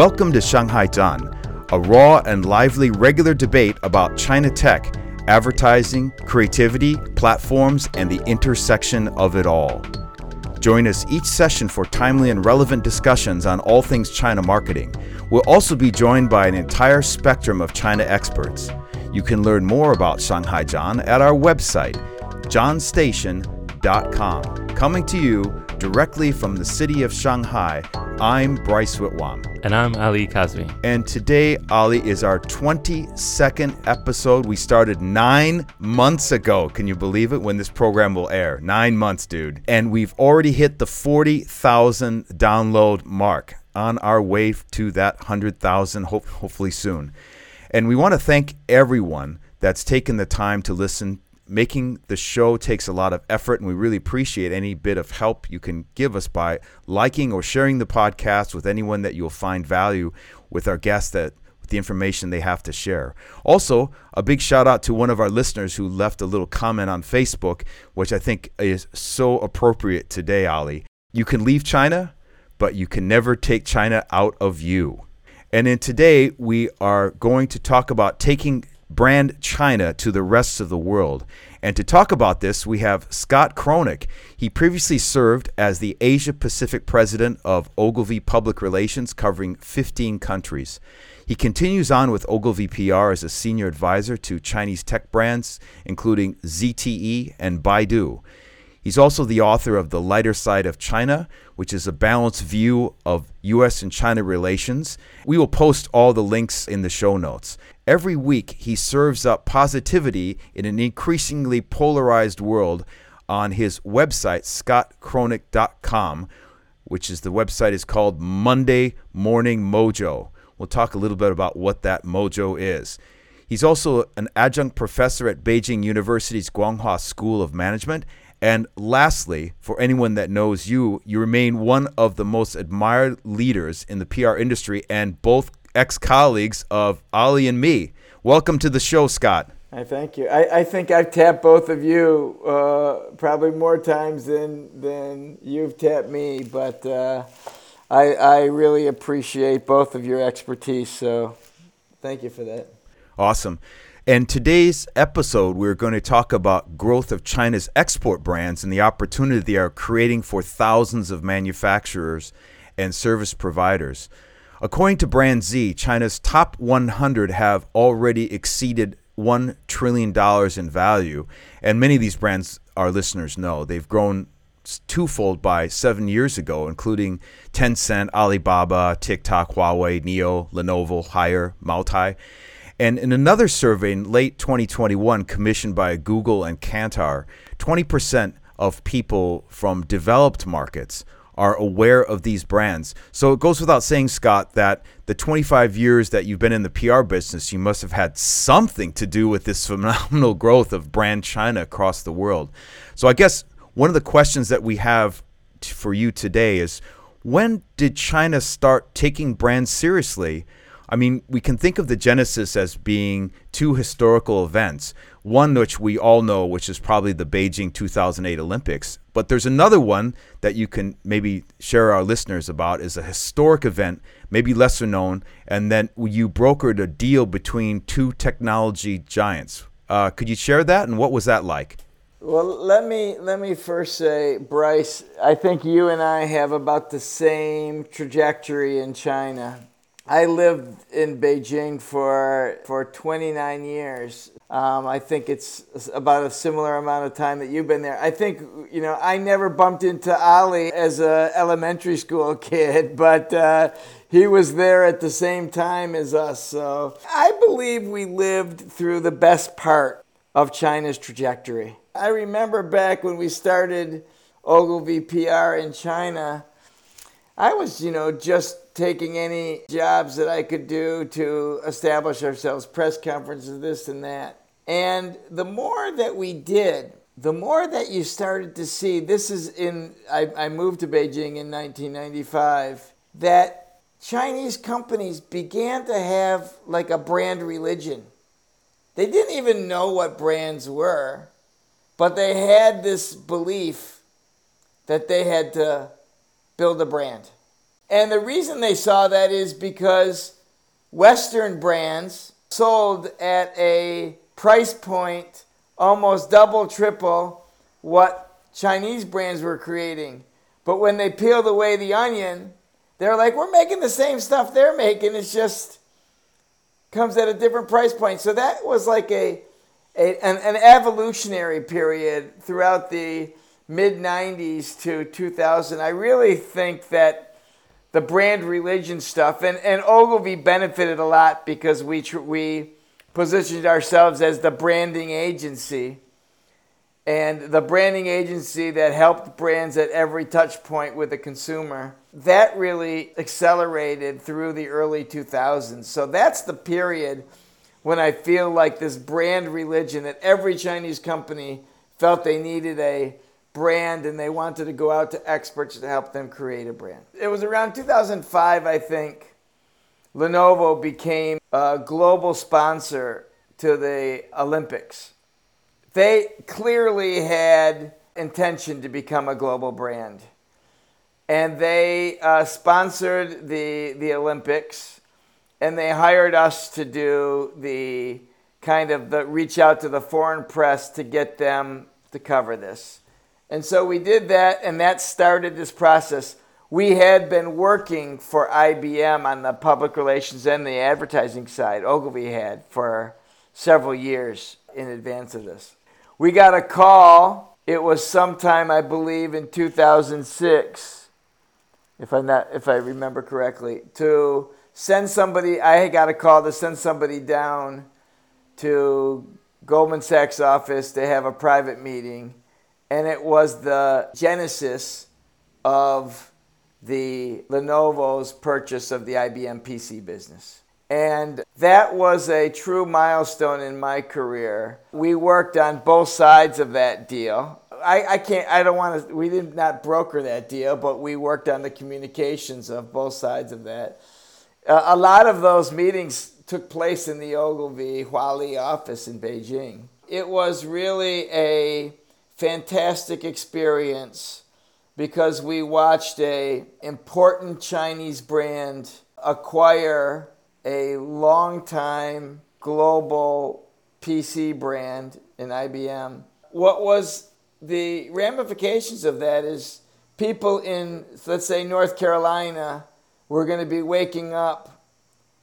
Welcome to Shanghai Zhan, a raw and lively regular debate about China tech, advertising, creativity, platforms, and the intersection of it all. Join us each session for timely and relevant discussions on all things China marketing. We'll also be joined by an entire spectrum of China experts. You can learn more about Shanghai Zhan at our website, johnstation.com. Coming to you directly from the city of Shanghai, I'm Bryce Whitwam. And I'm Ali Kazmi. And today, Ali, is our 22nd episode. We started nine months ago. Can you believe it? When this program will air. Nine months, dude. And we've already hit the 40,000 download mark on our way to that 100,000, hope, hopefully soon. And we want to thank everyone that's taken the time to listen. Making the show takes a lot of effort, and we really appreciate any bit of help you can give us by liking or sharing the podcast with anyone that you'll find value with our guests that with the information they have to share. Also, a big shout out to one of our listeners who left a little comment on Facebook, which I think is so appropriate today, Ali. You can leave China, but you can never take China out of you. And in today, we are going to talk about taking brand China to the rest of the world. And to talk about this, we have Scott Kronick. He previously served as the Asia Pacific president of Ogilvy Public Relations, covering 15 countries. He continues on with Ogilvy PR as a senior advisor to Chinese tech brands, including ZTE and Baidu. He's also the author of The Lighter Side of China, which is a balanced view of U.S. and China relations. We will post all the links in the show notes. Every week, he serves up positivity in an increasingly polarized world on his website, scottkronick.com, which is the website is called Monday Morning Mojo. We'll talk a little bit about what that mojo is. He's also an adjunct professor at Beijing University's Guanghua School of Management and lastly, for anyone that knows you, you remain one of the most admired leaders in the PR industry and both ex colleagues of Ali and me. Welcome to the show, Scott. I thank you. I, I think I've tapped both of you uh, probably more times than, than you've tapped me, but uh, I, I really appreciate both of your expertise. So thank you for that. Awesome. In today's episode, we're going to talk about growth of China's export brands and the opportunity they are creating for thousands of manufacturers and service providers. According to Brand Z, China's top 100 have already exceeded $1 trillion in value. And many of these brands, our listeners know, they've grown twofold by seven years ago, including Tencent, Alibaba, TikTok, Huawei, NIO, Lenovo, Haier, Moutai. And in another survey in late 2021, commissioned by Google and Kantar, 20% of people from developed markets are aware of these brands. So it goes without saying, Scott, that the 25 years that you've been in the PR business, you must have had something to do with this phenomenal growth of brand China across the world. So I guess one of the questions that we have t- for you today is when did China start taking brands seriously? I mean, we can think of the Genesis as being two historical events. One which we all know, which is probably the Beijing 2008 Olympics. But there's another one that you can maybe share our listeners about is a historic event, maybe lesser known, and then you brokered a deal between two technology giants. Uh, could you share that, and what was that like? Well, let me let me first say, Bryce. I think you and I have about the same trajectory in China. I lived in Beijing for for 29 years. Um, I think it's about a similar amount of time that you've been there. I think you know I never bumped into Ali as a elementary school kid, but uh, he was there at the same time as us. So I believe we lived through the best part of China's trajectory. I remember back when we started Ogilvy PR in China. I was, you know, just taking any jobs that I could do to establish ourselves, press conferences, this and that. And the more that we did, the more that you started to see this is in, I, I moved to Beijing in 1995, that Chinese companies began to have like a brand religion. They didn't even know what brands were, but they had this belief that they had to build a brand. And the reason they saw that is because Western brands sold at a price point almost double, triple what Chinese brands were creating. But when they peeled away the onion, they're like, we're making the same stuff they're making. It's just comes at a different price point. So that was like a, a an, an evolutionary period throughout the mid 90s to 2000. I really think that the brand religion stuff and, and Ogilvy benefited a lot because we, we positioned ourselves as the branding agency and the branding agency that helped brands at every touch point with the consumer. That really accelerated through the early 2000s. So that's the period when I feel like this brand religion that every Chinese company felt they needed a brand and they wanted to go out to experts to help them create a brand. It was around 2005, I think, Lenovo became a global sponsor to the Olympics. They clearly had intention to become a global brand. And they uh, sponsored the, the Olympics and they hired us to do the kind of the reach out to the foreign press to get them to cover this. And so we did that, and that started this process. We had been working for IBM on the public relations and the advertising side, Ogilvy had, for several years in advance of this. We got a call, it was sometime, I believe, in 2006, if, i not, if I remember correctly, to send somebody, I got a call to send somebody down to Goldman Sachs office to have a private meeting and it was the genesis of the Lenovo's purchase of the IBM PC business. And that was a true milestone in my career. We worked on both sides of that deal. I, I can't, I don't want to, we did not broker that deal, but we worked on the communications of both sides of that. Uh, a lot of those meetings took place in the Ogilvy Huali office in Beijing. It was really a fantastic experience because we watched a important Chinese brand acquire a long-time global PC brand in IBM. What was the ramifications of that is people in let's say North Carolina were going to be waking up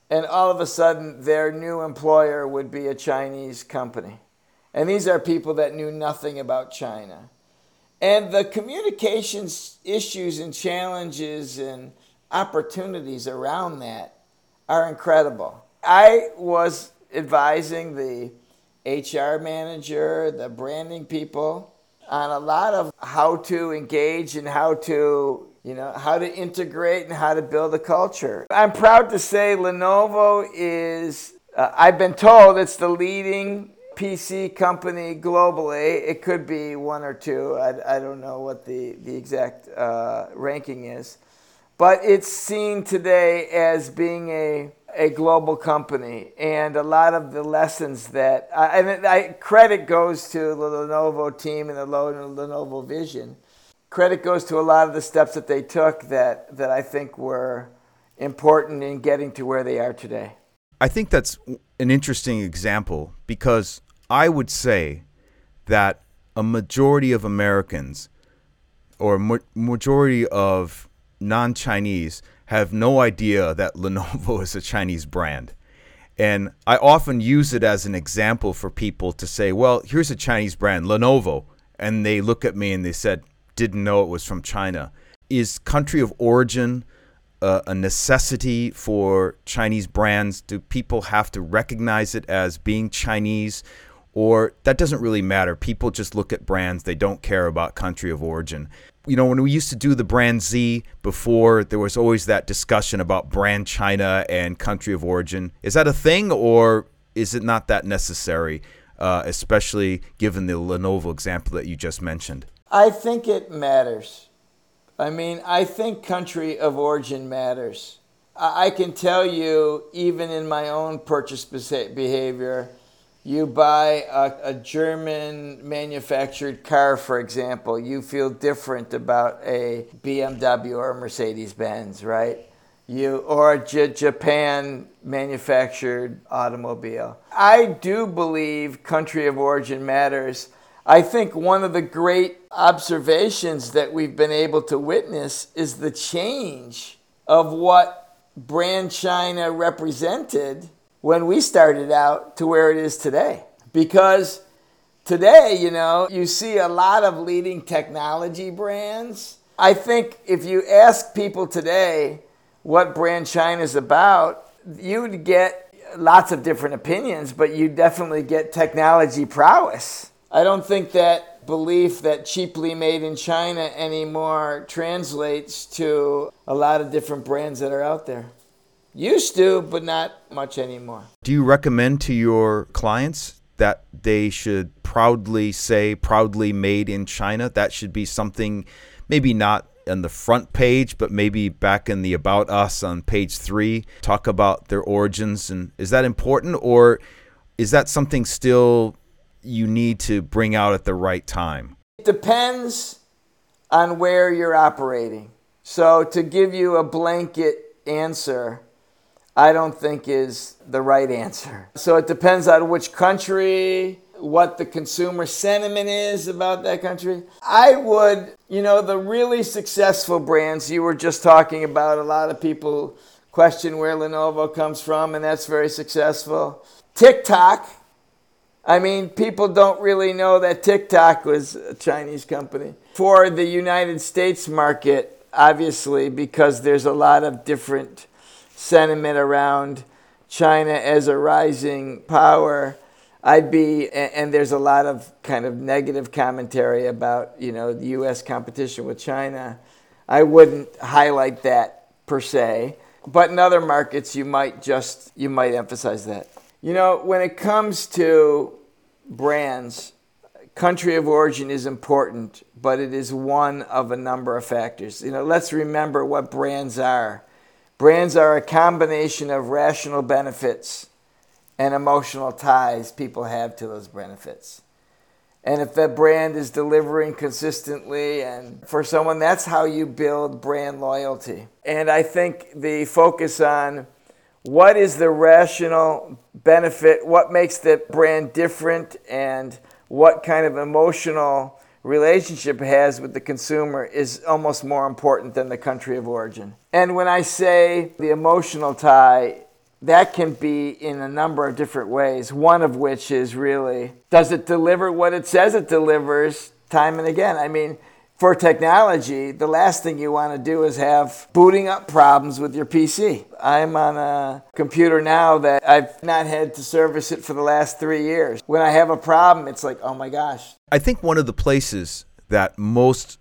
and all of a sudden their new employer would be a Chinese company. And these are people that knew nothing about China. And the communications issues and challenges and opportunities around that are incredible. I was advising the HR manager, the branding people on a lot of how to engage and how to, you know, how to integrate and how to build a culture. I'm proud to say Lenovo is uh, I've been told it's the leading PC company globally. It could be one or two. I, I don't know what the, the exact uh, ranking is. But it's seen today as being a, a global company. And a lot of the lessons that, I, and I, credit goes to the Lenovo team and the Lenovo vision. Credit goes to a lot of the steps that they took that, that I think were important in getting to where they are today. I think that's an interesting example because I would say that a majority of Americans or a majority of non Chinese have no idea that Lenovo is a Chinese brand. And I often use it as an example for people to say, well, here's a Chinese brand, Lenovo. And they look at me and they said, didn't know it was from China. Is country of origin uh, a necessity for Chinese brands? Do people have to recognize it as being Chinese? Or that doesn't really matter. People just look at brands, they don't care about country of origin. You know, when we used to do the brand Z before, there was always that discussion about brand China and country of origin. Is that a thing, or is it not that necessary, uh, especially given the Lenovo example that you just mentioned? I think it matters. I mean, I think country of origin matters. I can tell you, even in my own purchase behavior, you buy a, a, German manufactured car, for example, you feel different about a BMW or a Mercedes Benz, right? You or a J- Japan manufactured automobile. I do believe country of origin matters. I think one of the great observations that we've been able to witness is the change of what brand China represented when we started out to where it is today. Because today, you know, you see a lot of leading technology brands. I think if you ask people today what brand China is about, you'd get lots of different opinions, but you definitely get technology prowess. I don't think that belief that cheaply made in China anymore translates to a lot of different brands that are out there. Used to, but not much anymore. Do you recommend to your clients that they should proudly say, proudly made in China? That should be something maybe not on the front page, but maybe back in the About Us on page three, talk about their origins. And is that important, or is that something still you need to bring out at the right time? It depends on where you're operating. So, to give you a blanket answer, I don't think is the right answer. So it depends on which country, what the consumer sentiment is about that country. I would, you know, the really successful brands you were just talking about, a lot of people question where Lenovo comes from, and that's very successful. TikTok, I mean, people don't really know that TikTok was a Chinese company. For the United States market, obviously, because there's a lot of different sentiment around China as a rising power, I'd be, and there's a lot of kind of negative commentary about, you know, the U.S. competition with China. I wouldn't highlight that per se, but in other markets, you might just, you might emphasize that. You know, when it comes to brands, country of origin is important, but it is one of a number of factors. You know, let's remember what brands are. Brands are a combination of rational benefits and emotional ties people have to those benefits. And if that brand is delivering consistently, and for someone, that's how you build brand loyalty. And I think the focus on what is the rational benefit, what makes the brand different, and what kind of emotional relationship has with the consumer is almost more important than the country of origin. And when I say the emotional tie, that can be in a number of different ways, one of which is really does it deliver what it says it delivers time and again? I mean, for technology, the last thing you want to do is have booting up problems with your PC. I'm on a computer now that I've not had to service it for the last three years. When I have a problem, it's like, oh my gosh. I think one of the places that most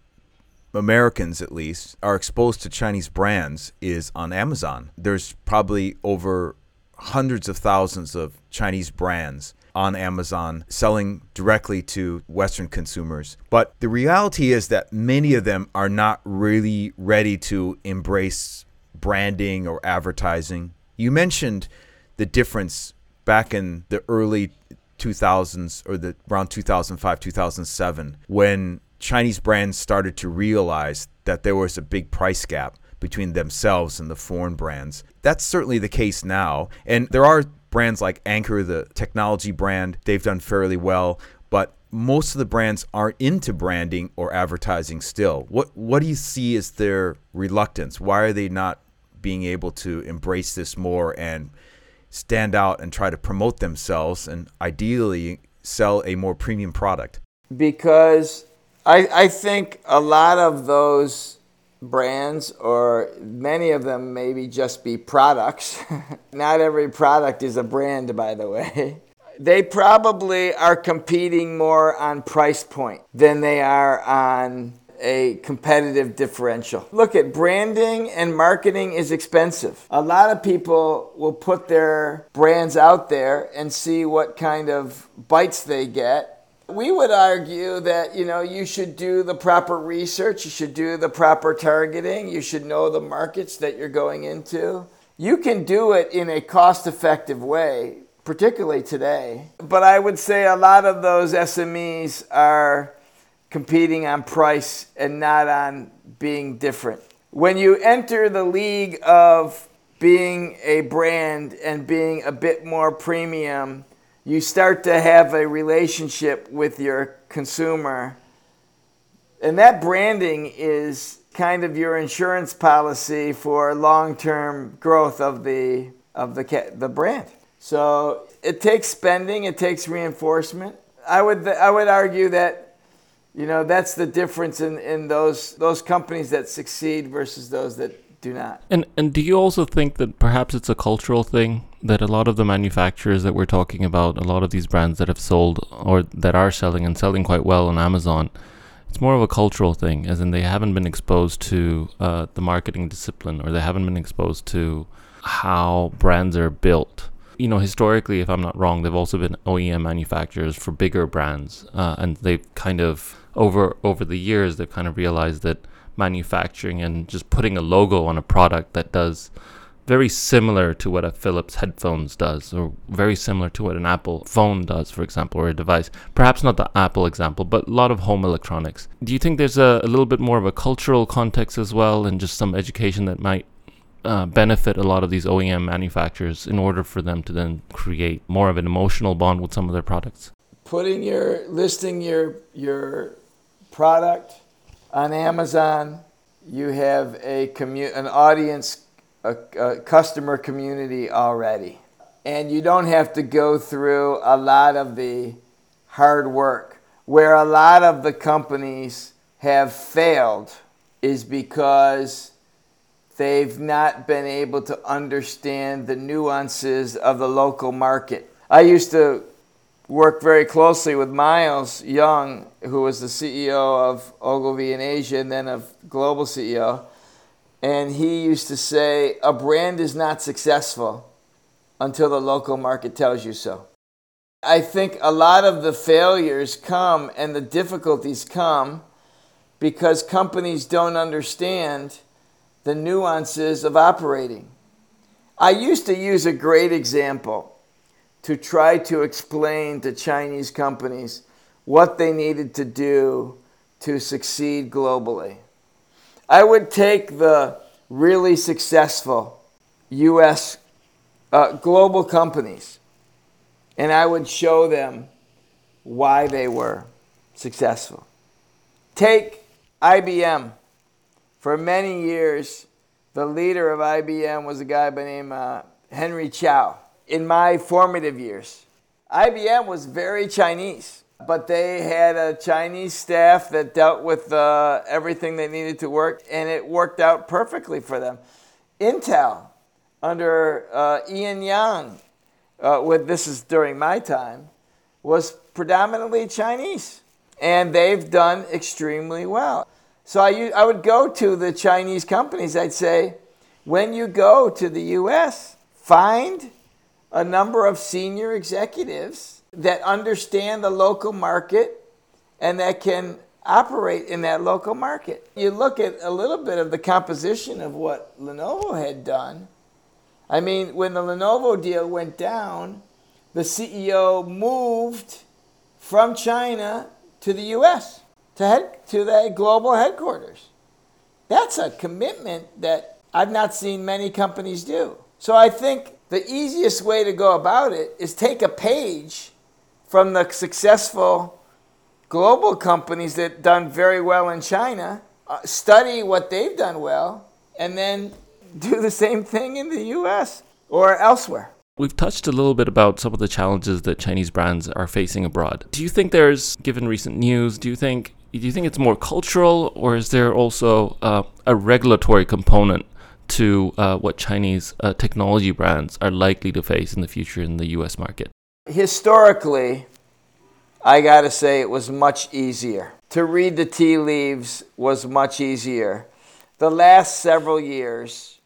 Americans, at least, are exposed to Chinese brands is on Amazon. There's probably over hundreds of thousands of Chinese brands on Amazon selling directly to Western consumers. But the reality is that many of them are not really ready to embrace branding or advertising. You mentioned the difference back in the early 2000s or the around 2005 2007 when Chinese brands started to realize that there was a big price gap between themselves and the foreign brands. That's certainly the case now. And there are brands like Anker, the technology brand, they've done fairly well, but most of the brands aren't into branding or advertising still. What what do you see as their reluctance? Why are they not being able to embrace this more and stand out and try to promote themselves and ideally sell a more premium product? Because I, I think a lot of those brands, or many of them maybe just be products. Not every product is a brand, by the way. They probably are competing more on price point than they are on a competitive differential. Look at branding and marketing is expensive. A lot of people will put their brands out there and see what kind of bites they get we would argue that you know you should do the proper research, you should do the proper targeting, you should know the markets that you're going into. You can do it in a cost-effective way, particularly today. But I would say a lot of those SMEs are competing on price and not on being different. When you enter the league of being a brand and being a bit more premium, you start to have a relationship with your consumer. And that branding is kind of your insurance policy for long-term growth of the of the the brand. So it takes spending, it takes reinforcement. I would I would argue that you know that's the difference in, in those those companies that succeed versus those that do not. And and do you also think that perhaps it's a cultural thing that a lot of the manufacturers that we're talking about, a lot of these brands that have sold or that are selling and selling quite well on Amazon, it's more of a cultural thing, as in they haven't been exposed to uh, the marketing discipline or they haven't been exposed to how brands are built. You know, historically, if I'm not wrong, they've also been OEM manufacturers for bigger brands, uh, and they've kind of over over the years they've kind of realized that manufacturing and just putting a logo on a product that does very similar to what a Philips headphones does, or very similar to what an Apple phone does, for example, or a device. Perhaps not the Apple example, but a lot of home electronics. Do you think there's a, a little bit more of a cultural context as well, and just some education that might uh, benefit a lot of these OEM manufacturers in order for them to then create more of an emotional bond with some of their products? Putting your listing your your product on Amazon, you have a commu- an audience a, a customer community already. And you don't have to go through a lot of the hard work. Where a lot of the companies have failed is because they've not been able to understand the nuances of the local market. I used to work very closely with Miles Young, who was the CEO of Ogilvy in Asia and then of Global CEO. And he used to say, a brand is not successful until the local market tells you so. I think a lot of the failures come and the difficulties come because companies don't understand the nuances of operating. I used to use a great example to try to explain to Chinese companies what they needed to do to succeed globally. I would take the really successful U.S. Uh, global companies and I would show them why they were successful. Take IBM. For many years, the leader of IBM was a guy by name uh, Henry Chow. In my formative years, IBM was very Chinese but they had a Chinese staff that dealt with uh, everything they needed to work, and it worked out perfectly for them. Intel, under uh, Ian Yang, uh, with, this is during my time, was predominantly Chinese, and they've done extremely well. So I, I would go to the Chinese companies, I'd say, when you go to the US, find a number of senior executives that understand the local market and that can operate in that local market. You look at a little bit of the composition of what Lenovo had done. I mean, when the Lenovo deal went down, the CEO moved from China to the US to head to the global headquarters. That's a commitment that I've not seen many companies do. So I think the easiest way to go about it is take a page from the successful global companies that done very well in China, uh, study what they've done well, and then do the same thing in the US or elsewhere. We've touched a little bit about some of the challenges that Chinese brands are facing abroad. Do you think there's, given recent news, do you think do you think it's more cultural, or is there also uh, a regulatory component to uh, what Chinese uh, technology brands are likely to face in the future in the U.S. market? Historically, I got to say it was much easier. To read the tea leaves was much easier. The last several years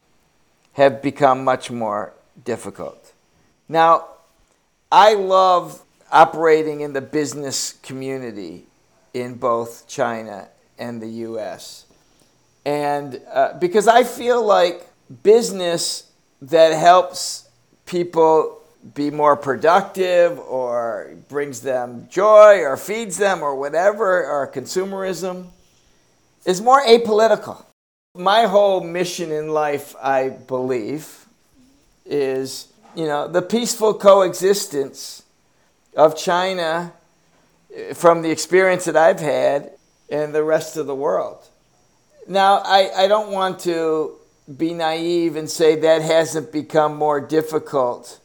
have become much more difficult. Now, I love operating in the business community in both China and the US. And uh, because I feel like business that helps people be more productive or brings them joy or feeds them or whatever, or consumerism, is more apolitical. My whole mission in life, I believe, is you know the peaceful coexistence of China eh, from the experience that I've had and the rest of the world. Now, I, I don't want to be naive and say that hasn't become more difficult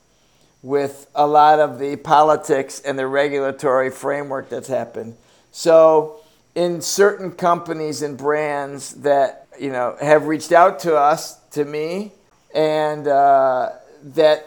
with a lot of the politics and the regulatory framework that's happened. So, in certain companies and brands that you know have reached out to us, to me, and uh, that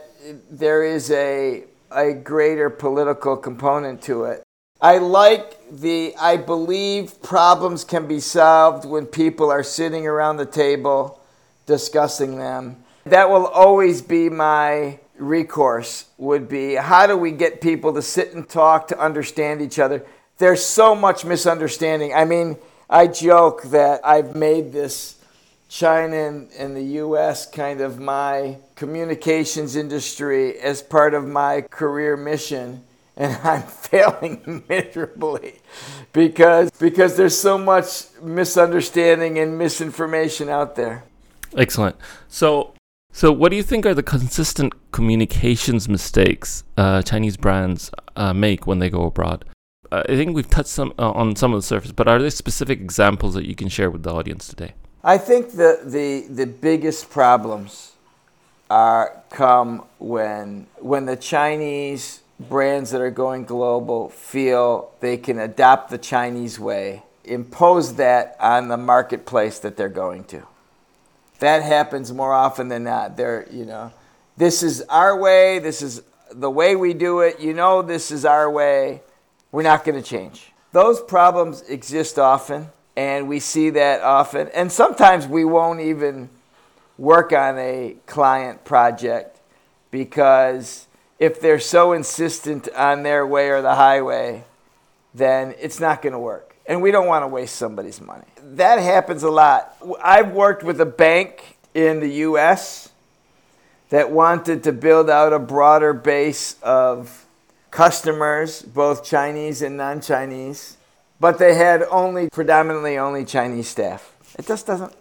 there is a a greater political component to it. I like the I believe problems can be solved when people are sitting around the table discussing them. That will always be my recourse would be how do we get people to sit and talk to understand each other? There's so much misunderstanding. I mean, I joke that I've made this China and, and, the US kind of my communications industry as part of my career mission and I'm failing miserably because because there's so much misunderstanding and misinformation out there. Excellent. So so what do you think are the consistent communications mistakes uh, Chinese brands uh, make when they go abroad? Uh, I think we've touched some uh, on some of the surface, but are there specific examples that you can share with the audience today? I think the, the, the biggest problems are come when, when the Chinese brands that are going global feel they can adopt the Chinese way, impose that on the marketplace that they're going to. That happens more often than not. They're, you know, this is our way, this is the way we do it, you know, this is our way, we're not going to change. Those problems exist often and we see that often. And sometimes we won't even work on a client project because if they're so insistent on their way or the highway, then it's not going to work. And we don't want to waste somebody's money. That happens a lot. I've worked with a bank in the US that wanted to build out a broader base of customers, both Chinese and non Chinese but they had only predominantly only Chinese staff. It just doesn't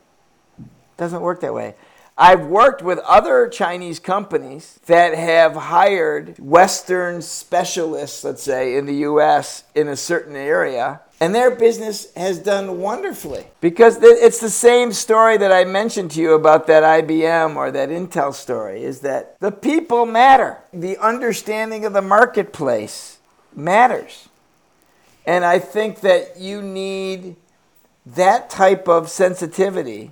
doesn't work that way. I've worked with other Chinese companies that have hired Western specialists, let's say, in the US in a certain area, and their business has done wonderfully. Because it's the same story that I mentioned to you about that IBM or that Intel story is that the people matter. The understanding of the marketplace matters. And I think that you need that type of sensitivity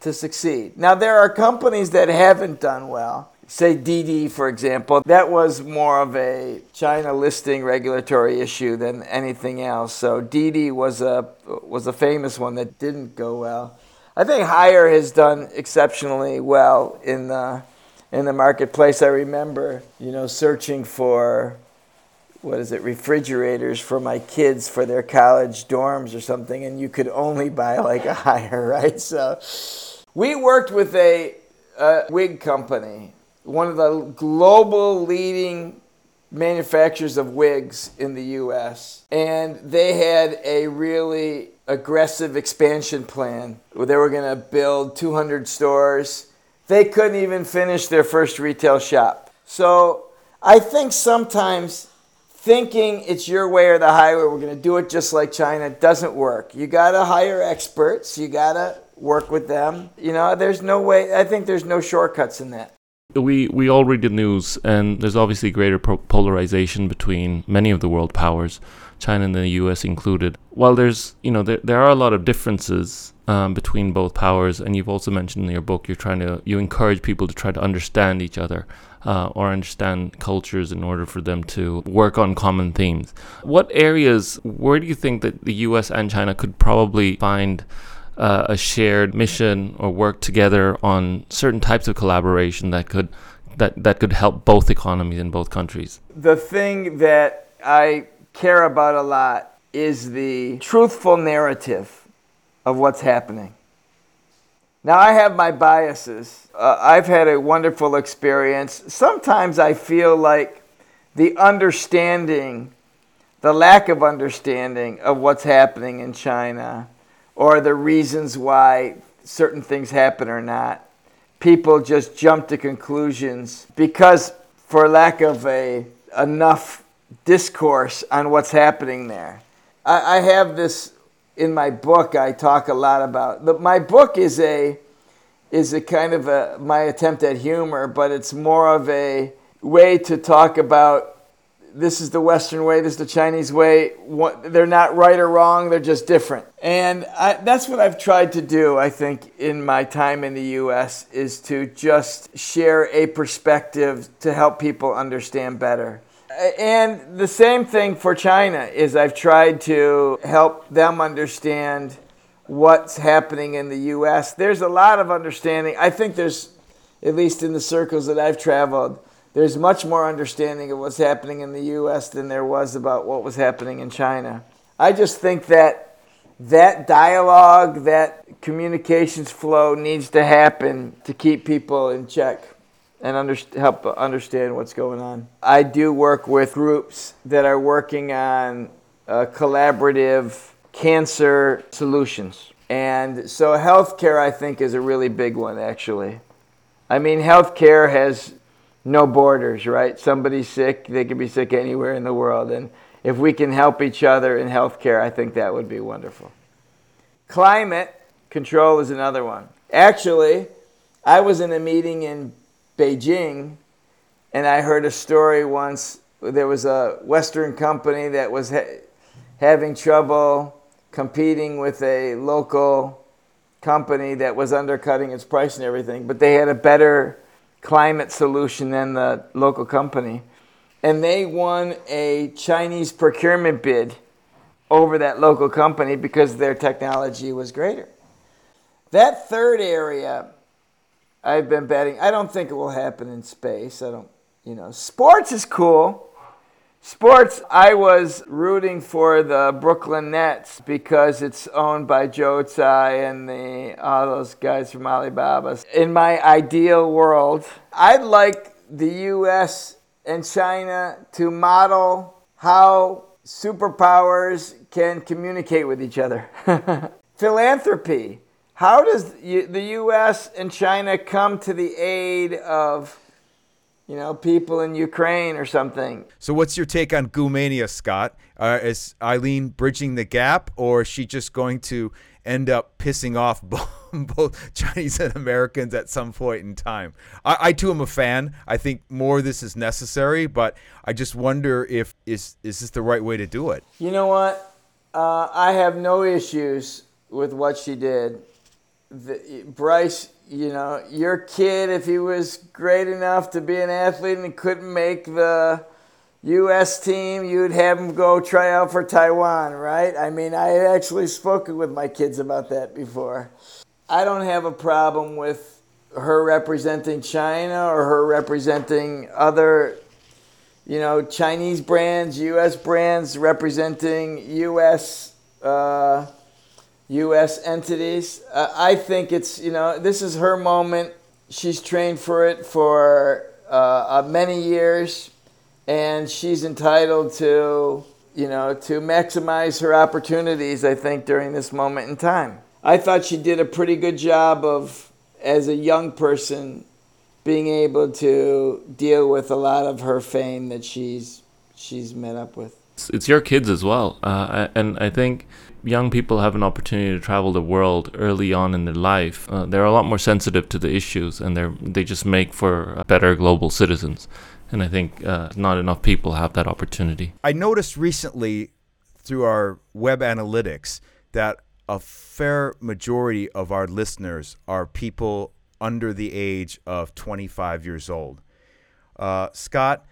to succeed. Now, there are companies that haven't done well. Say DiDi, for example, that was more of a China listing regulatory issue than anything else. So DiDi was a was a famous one that didn't go well. I think Haier has done exceptionally well in the in the marketplace. I remember, you know, searching for what is it refrigerators for my kids for their college dorms or something and you could only buy like a Haier right so we worked with a, a wig company one of the global leading manufacturers of wigs in the US and they had a really aggressive expansion plan. Where they were going to build 200 stores. They couldn't even finish their first retail shop. So I think sometimes thinking it's your way or the highway, we're going to do it just like China, doesn't work. You got to hire experts, you got to work with them. You know, there's no way, I think there's no shortcuts in that. We, we all read the news, and there's obviously greater polarization between many of the world powers, China and the US included. While there's, you know, there, there are a lot of differences um, between both powers, and you've also mentioned in your book you're trying to, you encourage people to try to understand each other uh, or understand cultures in order for them to work on common themes. What areas, where do you think that the US and China could probably find uh, a shared mission or work together on certain types of collaboration that could that, that could help both economies in both countries? The thing that I care about a lot is the truthful narrative of what's happening. Now, I have my biases. Uh, I've had a wonderful experience. Sometimes I feel like the understanding, the lack of understanding of what's happening in China or the reasons why certain things happen or not, people just jump to conclusions because, for lack of a, enough discourse on what's happening there. I, I have this in my book. I talk a lot about. My book is a is a kind of a my attempt at humor, but it's more of a way to talk about this is the Western way, this is the Chinese way. What, they're not right or wrong, they're just different. And I, that's what I've tried to do, I think, in my time in the U.S., is to just share a perspective to help people understand better. And the same thing for China is I've tried to help them understand what's happening in the U.S. There's a lot of understanding. I think there's, at least in the circles that I've traveled, there's much more understanding of what's happening in the U.S. than there was about what was happening in China. I just think that that dialogue, that communications flow needs to happen to keep people in check and under, help understand what's going on. I do work with groups that are working on uh, collaborative cancer solutions. And so healthcare, I think, is a really big one, actually. I mean, healthcare has no borders, right? Somebody's sick, they can be sick anywhere in the world. And if we can help each other in healthcare, I think that would be wonderful. Climate control is another one. Actually, I was in a meeting in Beijing and I heard a story once. There was a Western company that was ha- having trouble competing with a local company that was undercutting its price and everything, but they had a better climate solution than the local company. And they won a Chinese procurement bid over that local company because their technology was greater. That third area, I've been betting, I don't think it will happen in space. I don't, you know, sports is cool. Sports, I was rooting for the Brooklyn Nets because it's owned by Joe Tsai and the, all those guys from Alibaba. In my ideal world, I'd like the US and China to model how superpowers can communicate with each other. Philanthropy. How does the US and China come to the aid of you know, people in Ukraine or something. So, what's your take on Goomania, Scott? Uh, is Eileen bridging the gap, or is she just going to end up pissing off both Chinese and Americans at some point in time? I, I too am a fan. I think more of this is necessary, but I just wonder if is is this the right way to do it? You know what? Uh, I have no issues with what she did. The, Bryce you know, your kid, if he was great enough to be an athlete and couldn't make the U.S. team, you'd have him go try out for Taiwan, right? I mean, I had actually spoken with my kids about that before. I don't have a problem with her representing China or her representing other, you know, Chinese brands, U.S. brands representing U.S. Uh, U.S. entities. Uh, I think it's, you know, this is her moment. She's trained for it for uh, uh, many years, and she's entitled to, you know, to maximize her opportunities, I think, during this moment in time. I thought she did a pretty good job of, as a young person, being able to deal with a lot of her fame that she's she's met up with. It's your kids as well, uh, and I think young people have an opportunity to travel the world early on in their life, uh, they're a lot more sensitive to the issues, and they they just make for better global citizens. And I think uh, not enough people have that opportunity. I noticed recently through our web analytics that a fair majority of our listeners are people under the age of 25 years old. Uh, Scott,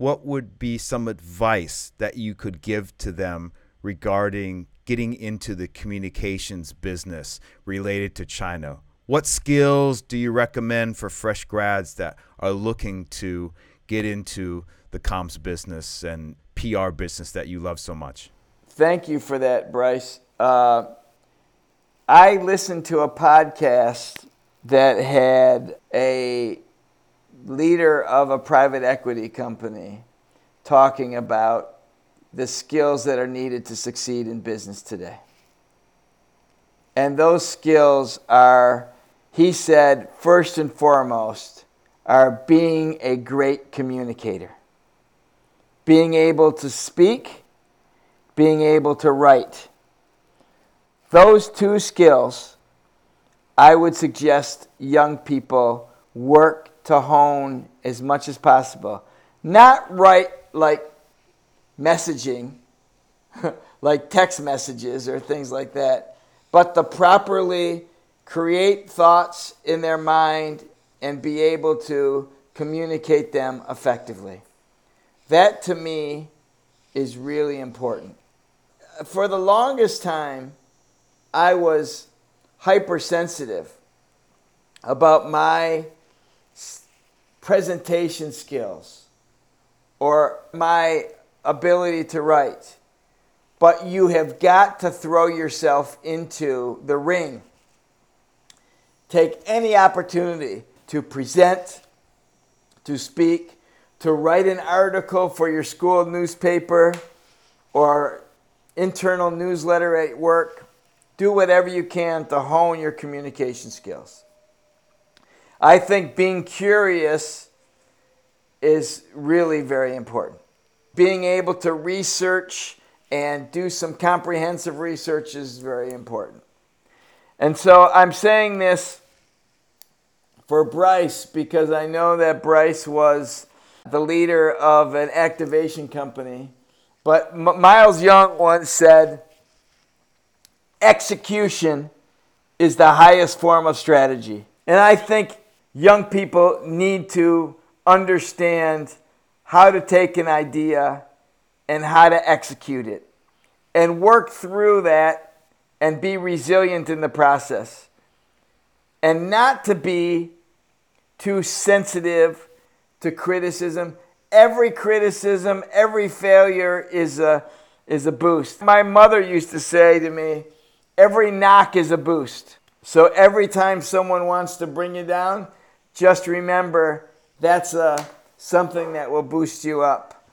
what would be some advice that you could give to them regarding getting into the communications business related to China? What skills do you recommend for fresh grads that are looking to get into the comms business and PR business that you love so much? Thank you for that, Bryce. Uh, I listened to a podcast that had a leader of a private equity company talking about the skills that are needed to succeed in business today. And those skills are, he said, first and foremost, are being a great communicator, being able to speak, being able to write. Those two skills, I would suggest young people work to hone as much as possible. Not write like messaging, like text messages or things like that, but to properly create thoughts in their mind and be able to communicate them effectively. That to me is really important. For the longest time, I was hypersensitive about my presentation skills or my ability to write. But you have got to throw yourself into the ring. Take any opportunity to present, to speak, to write an article for your school newspaper or internal newsletter at work. Do whatever you can to hone your communication skills. I think being curious is really very important. Being able to research and do some comprehensive research is very important. And so I'm saying this for Bryce because I know that Bryce was the leader of an activation company. But M- Miles Young once said, execution is the highest form of strategy. And I think young people need to understand how to take an idea and how to execute it. And work through that and be resilient in the process. And not to be too sensitive to criticism. Every criticism every failure is a is a boost. My mother used to say to me every knock is a boost. So every time someone wants to bring you down just remember that's uh, something that will boost you up.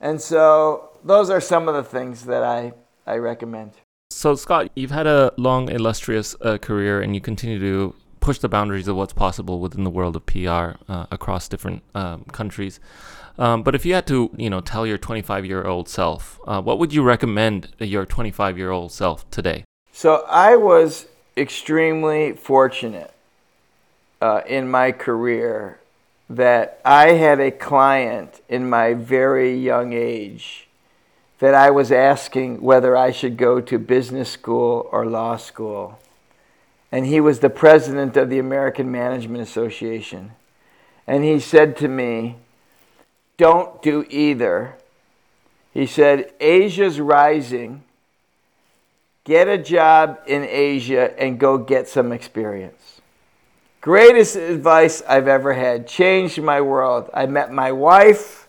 And so those are some of the things that I, I recommend. So, Scott, you've had a long, illustrious uh, career and you continue to push the boundaries of what's possible within the world of PR uh, across different um, countries. Um, but if you had to, you know, tell your 25 year old self, uh, what would you recommend your 25 year old self today? So I was extremely fortunate uh, in my career that I had a client in my very young age that I was asking whether I should go to business school or law school. And he was the president of the American Management Association. And he said to me, Don't do either. He said, Asia's rising. Get a job in Asia and go get some experience. Greatest advice I've ever had. Changed my world. I met my wife.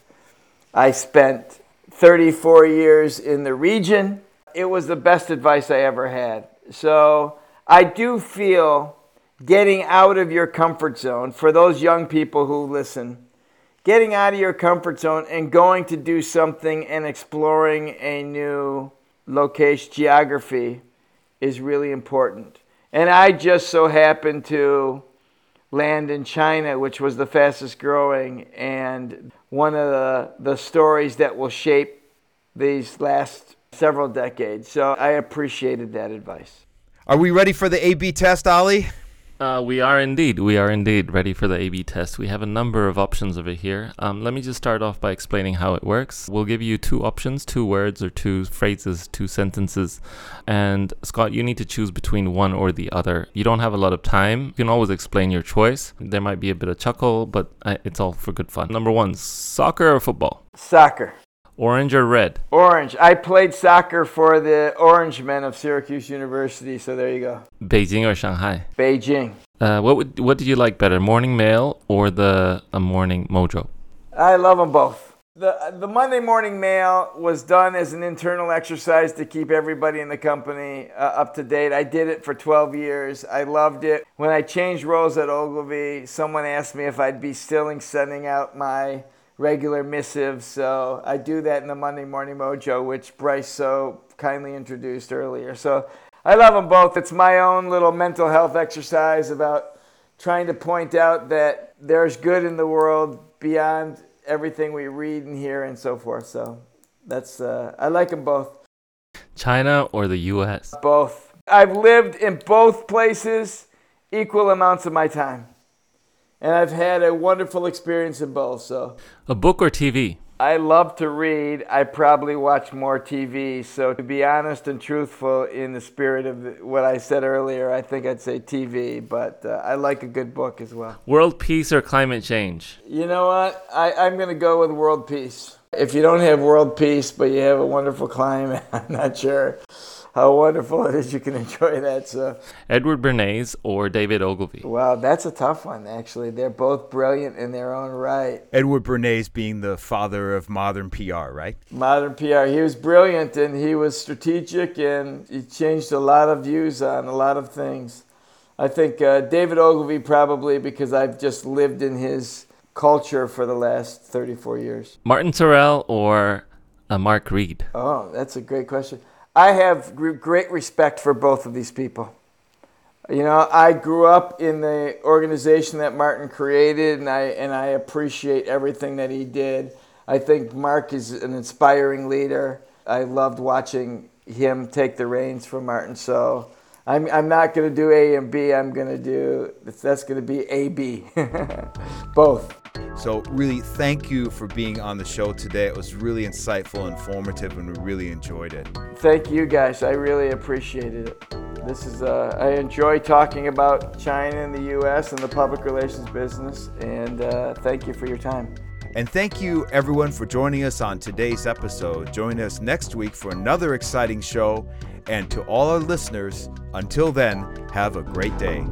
I spent 34 years in the region. It was the best advice I ever had. So I do feel getting out of your comfort zone for those young people who listen, getting out of your comfort zone and going to do something and exploring a new location, geography is really important. And I just so happened to land in China, which was the fastest growing, and one of the, the stories that will shape these last several decades. So I appreciated that advice. Are we ready for the A B test, Ali? Uh, we are indeed. We are indeed ready for the A/B test. We have a number of options over here. Um, let me just start off by explaining how it works. We'll give you two options, two words or two phrases, two sentences, and Scott, you need to choose between one or the other. You don't have a lot of time. You can always explain your choice. There might be a bit of chuckle, but uh, it's all for good fun. Number one: soccer or football? Soccer. Orange or red? Orange. I played soccer for the Orange Men of Syracuse University, so there you go. Beijing or Shanghai? Beijing. Uh, what would what did you like better, Morning Mail or the uh, Morning Mojo? I love them both. The, the Monday morning mail was done as an internal exercise to keep everybody in the company uh, up to date. I did it for 12 years. I loved it. When I changed roles at Ogilvy, someone asked me if I'd be still sending out my regular missives. So I do that in the Monday Morning Mojo, which Bryce so kindly introduced earlier. So I love them both. It's my own little mental health exercise about trying to point out that there's good in the world beyond everything we read and hear and so forth. So that's uh, I like them both. China or the U.S. Both. I've lived in both places equal amounts of my time, and I've had a wonderful experience in both. So a book or TV. I love to read. I probably watch more TV. So, to be honest and truthful, in the spirit of what I said earlier, I think I'd say TV, but uh, I like a good book as well. World peace or climate change? You know what? I, I'm going to go with world peace. If you don't have world peace, but you have a wonderful climate, I'm not sure how wonderful it is you can enjoy that. So Edward Bernays or David Ogilvy? Wow, that's a tough one. Actually, they're both brilliant in their own right. Edward Bernays being the father of modern PR, right? Modern PR. He was brilliant and he was strategic and he changed a lot of views on a lot of things. I think uh, David Ogilvy probably because I've just lived in his culture for the last 34 years. Martin Sorrell or uh, Mark Read? Oh, that's a great question. I have great respect for both of these people. You know, I grew up in the organization that Martin created, and I and I appreciate everything that he did. I think Mark is an inspiring leader. I loved watching him take the reins from Martin. So I'm I'm not going to do A and B. I'm going to do that's going to be A B, both. So, really, thank you for being on the show today. It was really insightful, informative, and we really enjoyed it. Thank you, guys. I really appreciated it. This is uh, I enjoy talking about China and the U.S. and the public relations business, and uh, thank you for your time. And thank you, everyone, for joining us on today's episode. Join us next week for another exciting show. And to all our listeners, until then, have a great day.